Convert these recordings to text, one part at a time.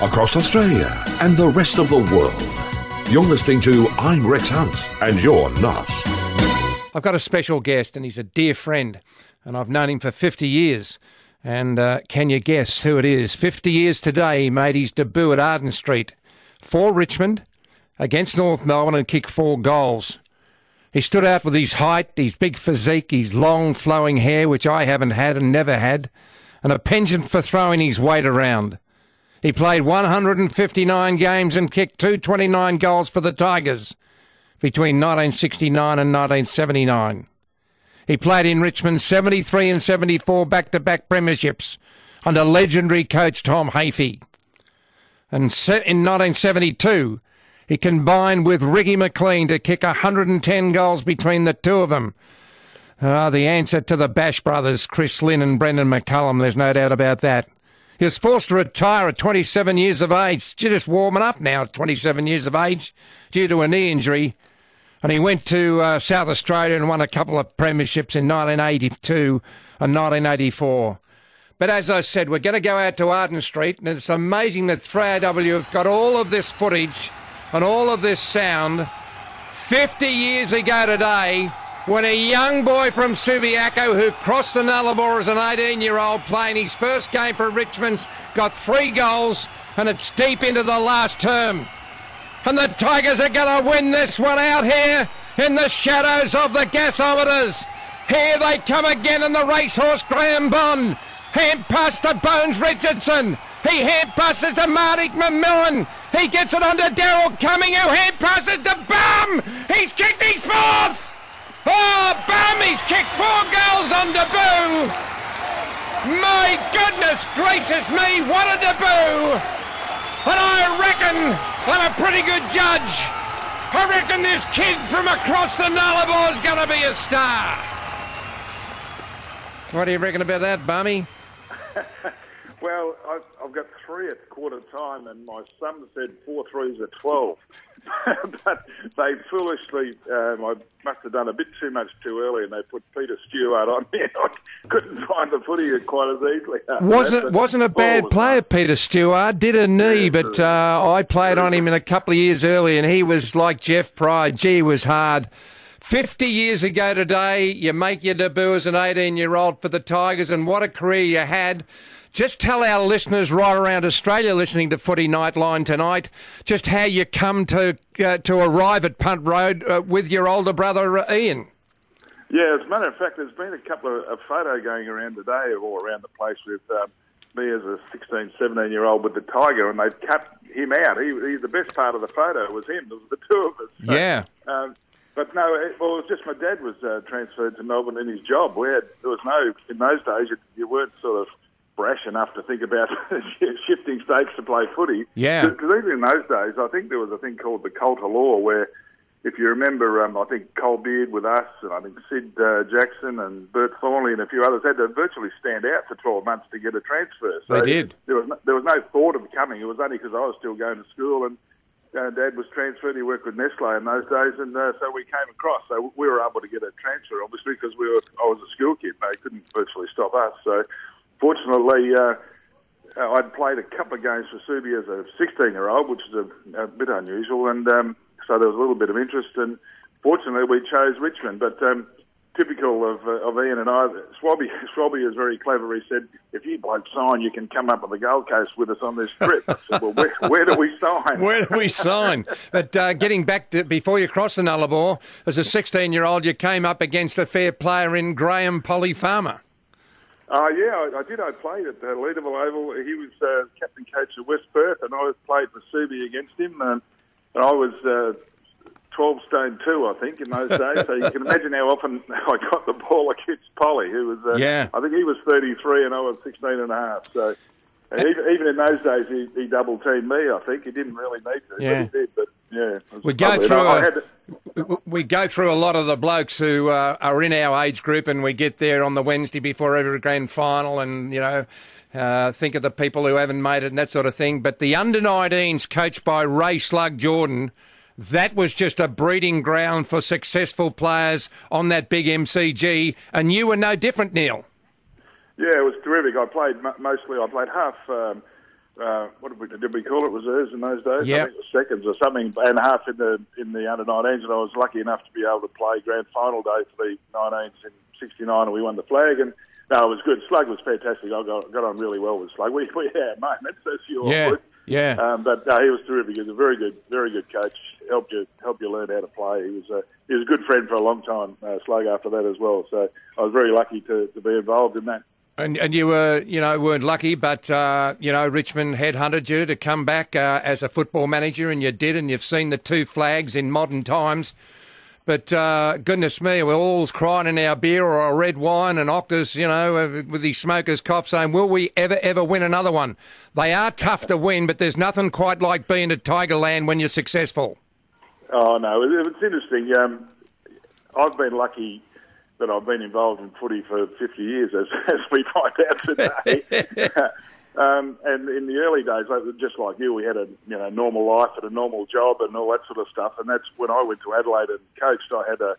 across Australia and the rest of the world. You're listening to I'm Rex Hunt, and you're not. I've got a special guest, and he's a dear friend, and I've known him for 50 years. And uh, can you guess who it is? 50 years today, he made his debut at Arden Street for Richmond against North Melbourne and kicked four goals. He stood out with his height, his big physique, his long flowing hair, which I haven't had and never had, and a penchant for throwing his weight around. He played 159 games and kicked 229 goals for the Tigers between 1969 and 1979. He played in Richmond 73 and 74 back to back premierships under legendary coach Tom Hafey. And in 1972, he combined with Ricky McLean to kick 110 goals between the two of them. Ah, the answer to the Bash brothers, Chris Lynn and Brendon McCullum, there's no doubt about that. He was forced to retire at 27 years of age, just warming up now at 27 years of age due to a knee injury. And he went to uh, South Australia and won a couple of premierships in 1982 and 1984. But as I said, we're going to go out to Arden Street, and it's amazing that 3AW have got all of this footage and all of this sound 50 years ago today when a young boy from Subiaco who crossed the Nullarbor as an 18 year old playing his first game for Richmond's got three goals and it's deep into the last term. And the Tigers are going to win this one out here in the shadows of the gasometers. Here they come again in the racehorse Graham Bond. Hand pass to Bones Richardson. He hand passes to Marty McMillan. He gets it onto Daryl Cumming, who hand passes to Balme. He's kicked his fourth. Oh, Balme, he's kicked four goals on debut. My goodness gracious me, what a debut. And I reckon I'm a pretty good judge. I reckon this kid from across the Nullarbor is going to be a star. What do you reckon about that, Balmey? Well, I've, I've, got three at quarter time, and my son said four threes are 12. but they foolishly, um, I must have done a bit too much too early, and they put Peter Stewart on me. I couldn't find the footy quite as easily. Wasn't, wasn't a bad was player, nice. Peter Stewart. Did a knee, yeah, but uh, I played on him in a couple of years early, and he was like Jeff Pride. Gee, was hard. 50 years ago today, you make your debut as an 18 year old for the Tigers, and what a career you had. Just tell our listeners right around Australia listening to Footy Nightline tonight just how you come to uh, to arrive at Punt Road uh, with your older brother uh, Ian. Yeah, as a matter of fact, there's been a couple of a photo going around today all around the place with um, me as a 16, 17 year old with the tiger, and they've cut him out. He, he, the best part of the photo was him. It was the two of us. So, yeah. Um, but no, it, well, it was just my dad was uh, transferred to Melbourne in his job. We had there was no in those days you, you weren't sort of brash enough to think about shifting states to play footy. Yeah. Because even in those days, I think there was a thing called the Coulter Law where, if you remember, um, I think Cole Beard with us, and I think Sid uh, Jackson and Bert Thornley and a few others had to virtually stand out for 12 months to get a transfer. So they did. There was no, there was no thought of coming. It was only because I was still going to school and uh, Dad was transferred. He worked with Nestle in those days, and uh, so we came across. So we were able to get a transfer, obviously, because we were. I was a school kid. They couldn't virtually stop us. So fortunately, uh, I'd played a couple of games for Subi as a 16 year old, which is a, a bit unusual, and um, so there was a little bit of interest. And fortunately, we chose Richmond. But um, typical of, uh, of Ian and I, Swabby, Swabby is very clever. He said, if you bloke sign, you can come up to the Gold Coast with us on this trip. I said, well, where, where do we sign? where do we sign? But uh, getting back to before you crossed the Nullarbor, as a 16 year old, you came up against a fair player in Graham Polly Farmer. Uh, yeah, I, I, did. I played at the Leederville Oval. He was uh, captain coach of West Perth, and I played for Subi against him. And, and I was uh, 12 stone 2, I think, in those days. so you can imagine how often I got the ball against Polly, who was, uh, yeah. I think he was 33 and I was 16 and a half. So and even, even in those days, he, he double teamed me, I think. He didn't really need to, yeah. but he did. But yeah, we go through. A, we go through a lot of the blokes who uh, are in our age group, and we get there on the Wednesday before every grand final, and you know, uh, think of the people who haven't made it and that sort of thing. But the under 19s, coached by Ray Slug Jordan, that was just a breeding ground for successful players on that big MCG, and you were no different, Neil. Yeah, it was terrific. I played mostly. I played half. Um, uh, what did we did we call it reserves in those days? Yep. I think it was seconds or something, and a half in the in the under 19s, and I was lucky enough to be able to play grand final day for the 19s in '69, and we won the flag. And no, it was good. Slug was fantastic. I got, got on really well with Slug. We we had moments, as you all Yeah, would. yeah. Um, but no, he was terrific. He was a very good, very good coach. Helped you, helped you learn how to play. He was a, he was a good friend for a long time. Uh, Slug after that as well. So I was very lucky to, to be involved in that. And, and you were, you know, weren't lucky, but uh, you know, Richmond headhunted you to come back uh, as a football manager, and you did, and you've seen the two flags in modern times. But uh, goodness me, we're all crying in our beer or our red wine, and Octa's, you know, uh, with his smoker's cough, saying, "Will we ever, ever win another one?" They are tough to win, but there's nothing quite like being at Tigerland when you're successful. Oh no, it's interesting. Um, I've been lucky that I've been involved in footy for 50 years, as, as we find out today. um, and in the early days, just like you, we had a you know normal life and a normal job and all that sort of stuff. And that's when I went to Adelaide and coached. I had a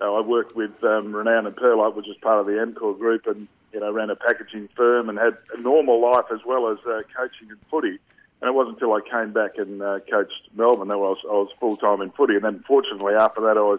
uh, worked with um, Renown and Perlite, which is part of the Amcor group, and you know ran a packaging firm and had a normal life as well as uh, coaching and footy. And it wasn't until I came back and uh, coached Melbourne that I was, I was full time in footy. And then, fortunately, after that, I was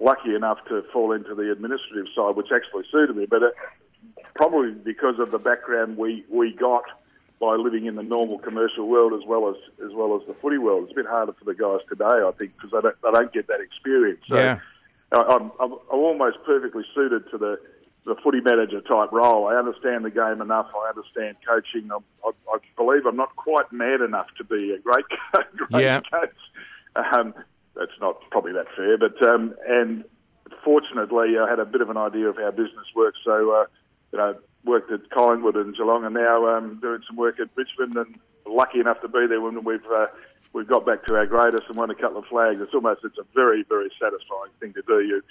lucky enough to fall into the administrative side, which actually suited me. But it, probably because of the background we, we got by living in the normal commercial world as well as as well as the footy world, it's a bit harder for the guys today, I think, because they don't, they don't get that experience. So Yeah. I- I'm, I'm, I'm almost perfectly suited to the the footy manager type role. I understand the game enough. I understand coaching. I, I, I believe I'm not quite mad enough to be a great, great Yeah. coach. Um, that's not probably that fair, but um, and fortunately, I had a bit of an idea of how business works. So, uh, you know, worked at Collingwood and Geelong, and now um, doing some work at Richmond, and lucky enough to be there when we've uh, we've got back to our greatest and won a couple of flags. It's almost it's a very very satisfying thing to do. You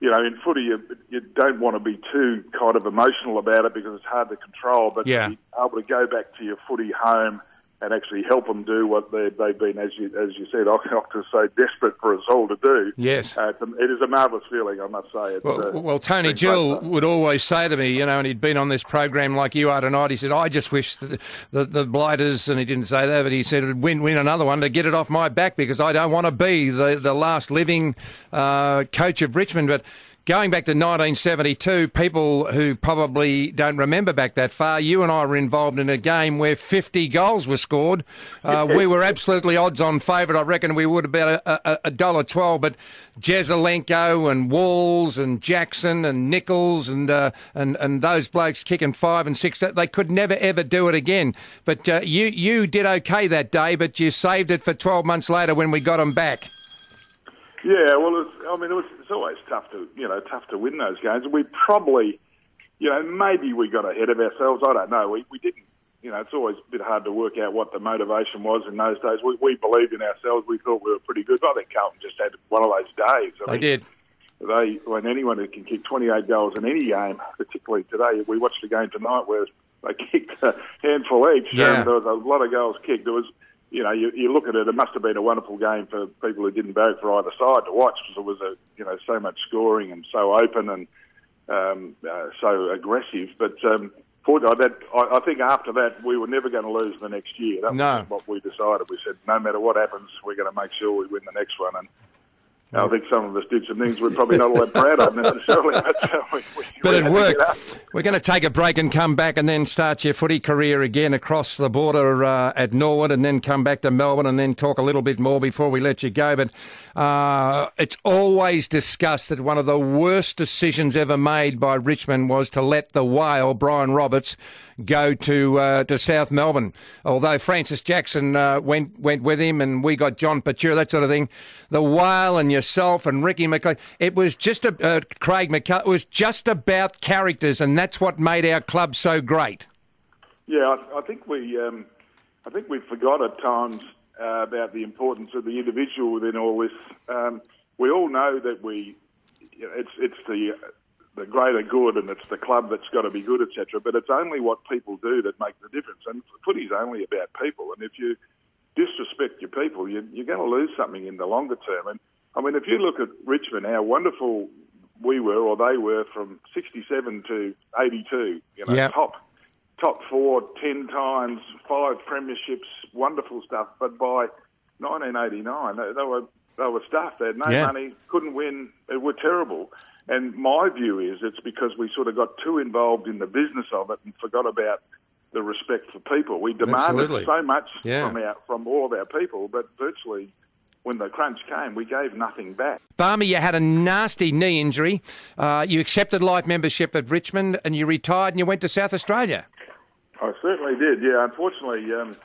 you know, in footy, you, you don't want to be too kind of emotional about it because it's hard to control. But Yeah. to be able to go back to your footy home and actually help them do what they, they've been, as you as you said, Octa's so desperate for us all to do. Yes. Uh, it is a marvellous feeling, I must say. It's, Well, uh, well, Tony Jewell would always say to me, you know, and he'd been on this program like you are tonight. He said, "I just wish the the, the blighters," and he didn't say that, but he said, "Win, win another one to get it off my back because I don't want to be the the last living uh, coach of Richmond." But going back to 1972, people who probably don't remember back that far, you and I were involved in a game where 50 goals were scored. Uh, we were absolutely odds-on favourite. I reckon we would have been a, dollar twelve, but Jesaulenko and Walls and Jackson and Nicholls and uh, and and those blokes kicking five and six, they could never ever do it again. But uh, you you did okay that day, but you saved it for 12 months later when we got them back. Yeah, well, it's, I mean, it was, it's always tough to you know tough to win those games. We probably, you know, maybe we got ahead of ourselves. I don't know. We we didn't. You know, it's always a bit hard to work out what the motivation was in those days. We, we believed in ourselves. We thought we were pretty good. I think Carlton just had one of those days. I They mean, did. They, when anyone who can kick 28 goals in any game, particularly today, we watched a game tonight where they kicked a handful each. Yeah. There was a lot of goals kicked. There was, you know, you, you look at it, it must have been a wonderful game for people who didn't vote for either side to watch because it was a, you know, so much scoring and so open and um, uh, so aggressive. But um, for that, I, I think after that we were never going to lose the next year. That No. was what we decided. We said no matter what happens, we're going to make sure we win the next one. And I think some of us did some things we're probably not all that proud of necessarily, but, uh, we, we, But it worked. We're going to take a break and come back and then start your footy career again across the border uh, at Norwood and then come back to Melbourne and then talk a little bit more before we let you go. But uh, it's always discussed that one of the worst decisions ever made by Richmond was to let the whale, Brian Roberts, go to uh, to South Melbourne. Although Francis Jackson uh, went went with him and we got John Pitura, that sort of thing. The whale and and Ricky McLean, it was just a, uh, Craig McCull, it was just about characters and that's what made our club so great. Yeah, I, I think we, um, I think we forgot at times uh, about the importance of the individual within all this. Um, we all know that we, it's it's the the greater good and it's the club that's got to be good, etc. But it's only what people do that make the difference. And footy's only about people. And if you disrespect your people, you, you're going to lose something in the longer term. And I mean, if you look at Richmond, how wonderful we were or they were from 67 to 82, you know, Yeah. top. top four ten times, five premierships, wonderful stuff. But by 1989, they, they were they were stuffed. They had no Yeah. money, couldn't win. They were terrible. And my view is it's because we sort of got too involved in the business of it and forgot about the respect for people. We demanded Absolutely. so much Yeah. from our from all of our people, but virtually when the crunch came, we gave nothing back. Balmey, you had a nasty knee injury. Uh, you accepted life membership at Richmond and you retired and you went to South Australia. I certainly did. Yeah, unfortunately, um,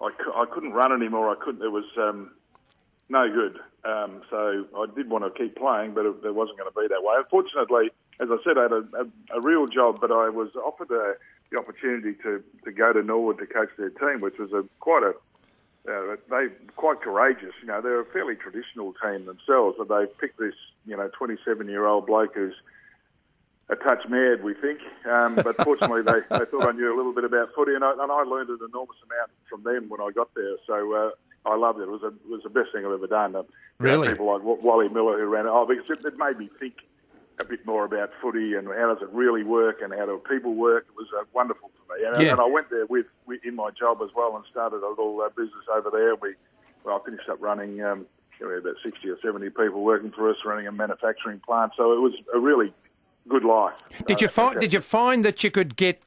I, cou- I couldn't run anymore. I couldn't. It was um, no good. Um, so I did want to keep playing, but it, it wasn't going to be that way. Unfortunately, as I said, I had a, a, a real job, but I was offered a, the opportunity to, to go to Norwood to coach their team, which was a quite a uh, they quite courageous. You know, they're a fairly traditional team themselves, but they picked this you know 27 year old bloke who's a touch mad, we think. Um, but fortunately, they, they thought I knew a little bit about footy, and I, and I learned an enormous amount from them when I got there. So uh, I loved it. It was, a, it was the best thing I've ever done. Uh, Really? people like Wa- Wally Miller who ran it. Oh, because it, it made me think a bit more about footy and how does it really work and how do people work. It was uh, wonderful for me. And, Yeah. and I went there with, with in my job as well and started a little uh, business over there. We well, I finished up running. Um, about 60 or 70 people working for us, running a manufacturing plant. So it was a really good life. Did you Uh, find? Did you find that you could get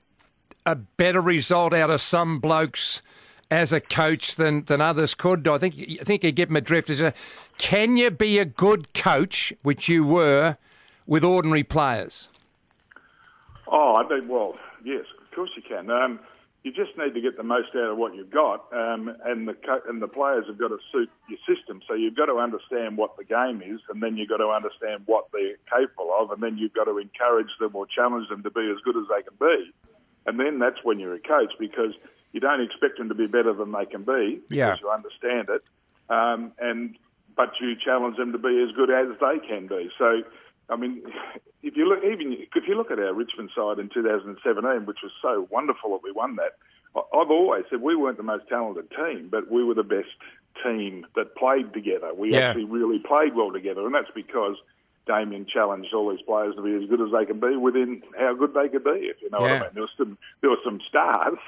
a better result out of some blokes as a coach than, than others could? I think I think you get my drift. Is a, can you be a good coach, which you were, with ordinary players? Oh, I mean, well, yes, of course you can. Um, you just need to get the most out of what you've got, um, and the co- and the players have got to suit your system. So you've got to understand what the game is, and then you've got to understand what they're capable of, and then you've got to encourage them or challenge them to be as good as they can be. And then that's when you're a coach because you don't expect them to be better than they can be because Yeah. you understand it, um, and but you challenge them to be as good as they can be. So, I mean, if you look even if you look at our Richmond side in 2017, which was so wonderful that we won that, I've always said we weren't the most talented team, but we were the best team that played together. We Yeah. actually really played well together, and that's because. Damien challenged all these players to be as good as they can be within how good they could be, if you know what I mean. There was some, there were some stars,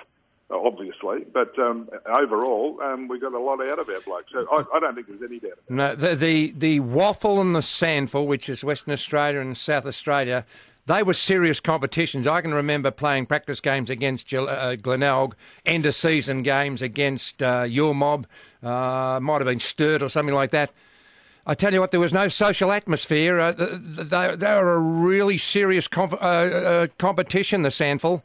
obviously, but um, overall, um, we got a lot out of our blokes. So I, I don't think there's any doubt. No, the, the the WAFL and the SANFL, which is Western Australia and South Australia, they were serious competitions. I can remember playing practice games against uh, Glenelg, end of season games against uh, your mob, uh, might have been Sturt or something like that. I tell you what, there was no social atmosphere. Uh, th- th- they, they were a really serious comp- uh, competition, the SANFL.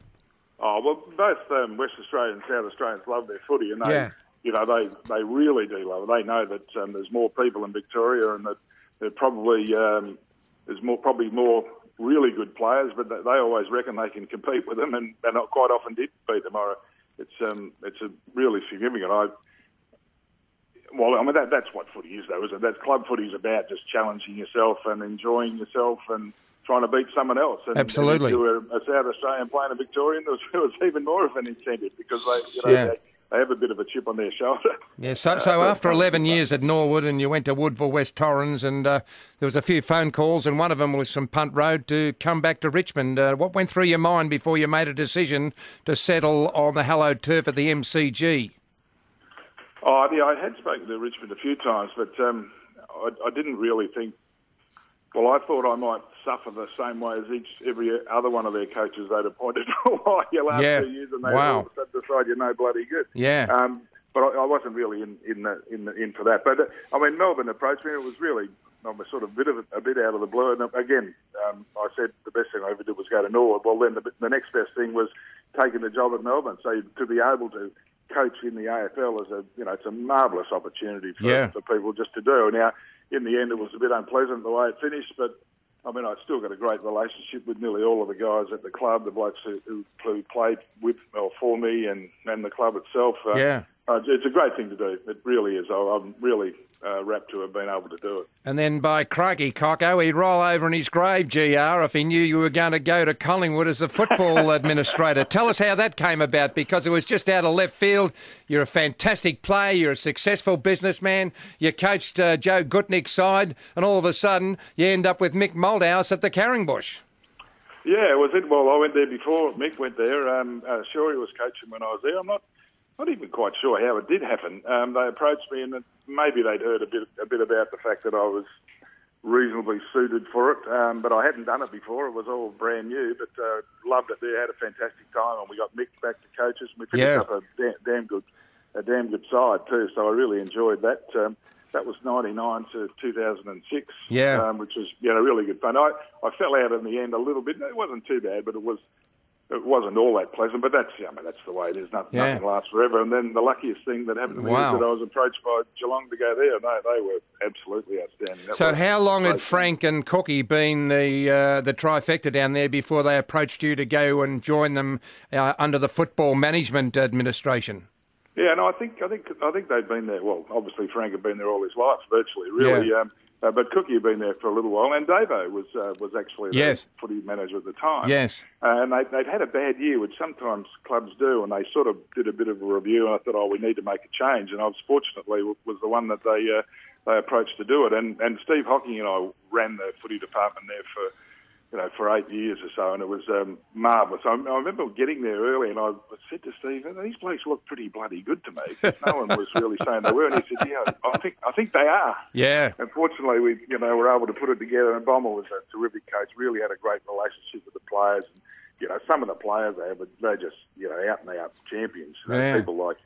Oh well, both um, West Australians and South Australians love their footy, and they, Yeah. you know, they they really do love it. They know that um, there's more people in Victoria, and that there probably um, there's more probably more really good players, but they, they always reckon they can compete with them, and, and quite often did beat them. I- It's um, it's a really significant. I well, I mean that that's what footy is, though, isn't it? That's club footy is about just challenging yourself and enjoying yourself and trying to beat someone else. And, Absolutely. And if you were a South Australian playing a Victorian, there was, there was even more of an incentive because they, you know, Yeah. they, they have a bit of a chip on their shoulder. Yeah, so, so after 11 years at Norwood and you went to Woodville, West Torrens, and uh, there was a few phone calls, and one of them was from Punt Road to come back to Richmond. Uh, what went through your mind before you made a decision to settle on the hallowed turf at the MCG? Oh, yeah, I had spoken to Richmond a few times, but um, I, I didn't really think. Well, I thought I might suffer the same way as each every other one of their coaches they'd appointed for a while the last Yeah. two years, and they Wow. all of a sudden decide you're no bloody good. Yeah. Um, but I, I wasn't really in in the, in, the, in for that. But uh, I mean, Melbourne approached me. and It was really I'm a sort of bit of a, a bit out of the blue. And uh, again, um, I said the best thing I ever did was go to Norwood. Well, then the, the next best thing was taking the job at Melbourne. So to be able to coach in the AFL is a you know it's a marvellous opportunity for, Yeah. for people just to do. Now, in the end, it was a bit unpleasant the way it finished, but. I mean, I still got a great relationship with nearly all of the guys at the club, the blokes who, who, who played with or for me, and, and the club itself. Uh, Yeah. Uh, it's a great thing to do. It really is. I'm really uh, rapt to have been able to do it. And then by crikey, Cocko, he'd roll over in his grave, GR, if he knew you were going to go to Collingwood as a football administrator. Tell us how that came about, because it was just out of left field. You're a fantastic player, you're a successful businessman, you coached uh, Joe Gutnick's side, and all of a sudden you end up with Mick Malthouse at the Carringbush. Yeah, was it? Well, I went there before Mick went there. Um, uh, sure, he was coaching when I was there. I'm not not even quite sure how it did happen. Um, they approached me, and maybe they'd heard a bit a bit about the fact that I was reasonably suited for it, um, but I hadn't done it before. It was all brand new, but uh, loved it there. Had a fantastic time, and we got Mick back to coaches. And we finished Yeah. up a damn, damn good a damn good side too. So I really enjoyed that. Um, that was '99 to 2006, Yeah. um, which was you know really good fun. I I fell out in the end a little bit. It wasn't too bad, but it was it wasn't all that pleasant. But that's I mean that's the way it is. Nothing, Yeah. nothing lasts forever. And then the luckiest thing that happened to me Wow. was that I was approached by Geelong to go there. No, they were absolutely outstanding. That So how long had. Frank and Cookie been the uh, the trifecta down there before they approached you to go and join them uh, under the Football Management Administration? Yeah, no, I think I think I think they'd been there. Well, obviously Frank had been there all his life, virtually, really. Yeah. Um, uh, but Cookie had been there for a little while, and Davo was uh, was actually the Yes. footy manager at the time. Yes. Uh, and they, they'd had a bad year, which sometimes clubs do, and they sort of did a bit of a review. And I thought, oh, we need to make a change. And I was fortunately was the one that they uh, they approached to do it. And and Steve Hocking and I ran the footy department there for you know, for eight years or so, and it was um, marvellous. I, I remember getting there early, and I said to Steve, "These blokes look pretty bloody good to me." no one was really saying they were, and he said, "Yeah, I think I think they are." Yeah. Unfortunately, we you know were able to put it together, and Bomber was a terrific coach. Really had a great relationship with the players. And, you know, some of the players they have, they're just you know out and out champions. You know, Yeah. People like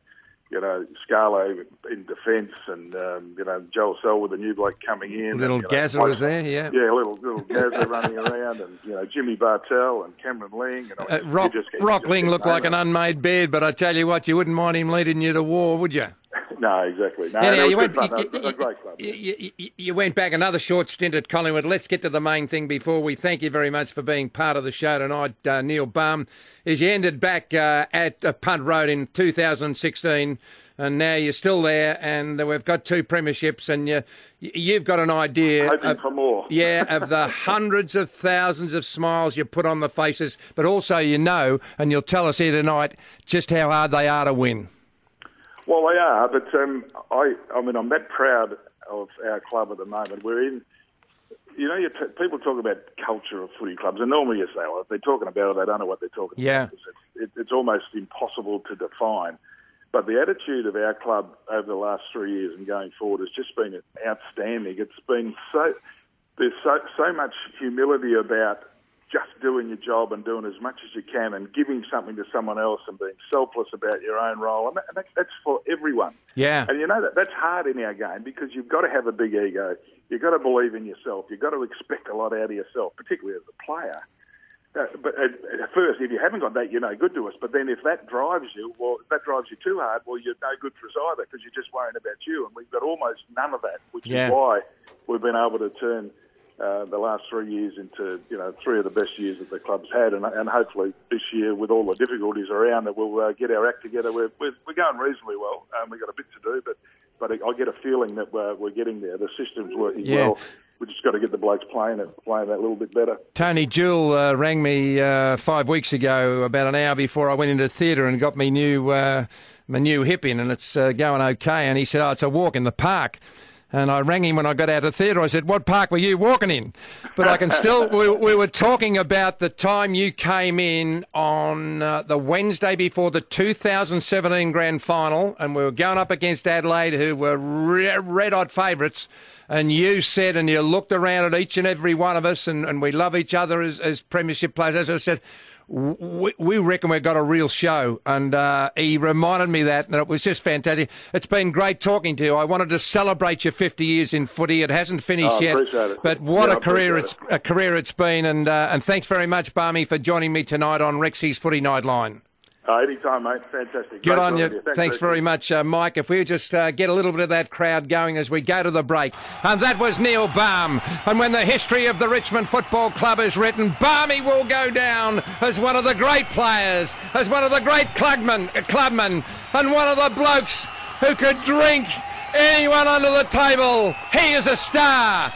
you know Scarlo in defence, and um, you know Joel Selwood, the new bloke coming in. Little and, you know, was there, yeah. yeah, little little Gazza running around, and you know Jimmy Bartel and Cameron Ling. And Uh, Rock, just- you just Rockling looked like an unmade bed, but I tell you what, you wouldn't mind him leading you to war, would you? No, exactly. No, was you went, you, It was a great club. you- you- went back another short stint at Collingwood. Let's get to the main thing before we thank you very much for being part of the show tonight, uh, Neil Balme. Is you ended back uh, at uh, Punt Road in 2016, and now you're still there, and we've got two premierships, and you, you've got an idea. Hoping of- for more. yeah, of the hundreds of thousands of smiles you put on the faces, but also you know, and you'll tell us here tonight just how hard they are to win. Well, they are, but um, I, I mean, I'm that proud of our club at the moment. We're in, you know, you t- people talk about culture of footy clubs, and normally you say, well, if they're talking about it, they don't know what they're talking Yeah. about. It's, it, it's almost impossible to define. But the attitude of our club over the last three years and going forward has just been outstanding. It's been so, there's so, so much humility about just doing your job and doing as much as you can and giving something to someone else and being selfless about your own role. And that, that, that's for everyone. Yeah. And you know that that's hard in our game because you've got to have a big ego. You've got to believe in yourself. You've got to expect a lot out of yourself, particularly as a player. Uh, but at, at first, if you haven't got that, you're no good to us. But then, if that drives you, well, if that drives you too hard, well, you're no good for us either because you're just worrying about you. And we've got almost none of that, which Yeah. is why we've been able to turn uh, the last three years into you know three of the best years that the club's had, and, and hopefully this year, with all the difficulties around, that we'll uh, get our act together. We're, we're, we're going reasonably well. Um, we've got a bit to do, but but I get a feeling that we're, we're getting there. The system's working Yeah. well. We just got to get the blokes playing it, playing that little bit better. Tony Jewell uh, rang me uh, five weeks ago, about an hour before I went into theatre, and got me new uh, my new hip in, and it's uh, going okay. And he said, "Oh, it's a walk in the park." And I rang him when I got out of theatre. I said, "What park were you walking in?" But I can still. we, we were talking about the time you came in on uh, the Wednesday before the 2017 Grand Final, and we were going up against Adelaide, who were re- red hot favourites. And you said, and you looked around at each and every one of us, and, and we love each other as, as Premiership players. As I said, we, we reckon we've got a real show. And uh, he reminded me that, and it was just fantastic. It's been great talking to you. I wanted to celebrate your 50 years in footy. It hasn't finished Oh, yet, it. but what Yeah, a career it's a career it's been. And uh, and thanks very much, Balmey, for joining me tonight on Rexy's Footy Night Line. Uh, anytime, mate. Fantastic. Good Great on you. Thanks, Thanks, very much, uh, Mike. If we just uh, get a little bit of that crowd going as we go to the break. And that was Neil Balme. And when the history of the Richmond Football Club is written, Balmey will go down as one of the great players, as one of the great clubmen, clubmen, and one of the blokes who could drink anyone under the table. He is a star.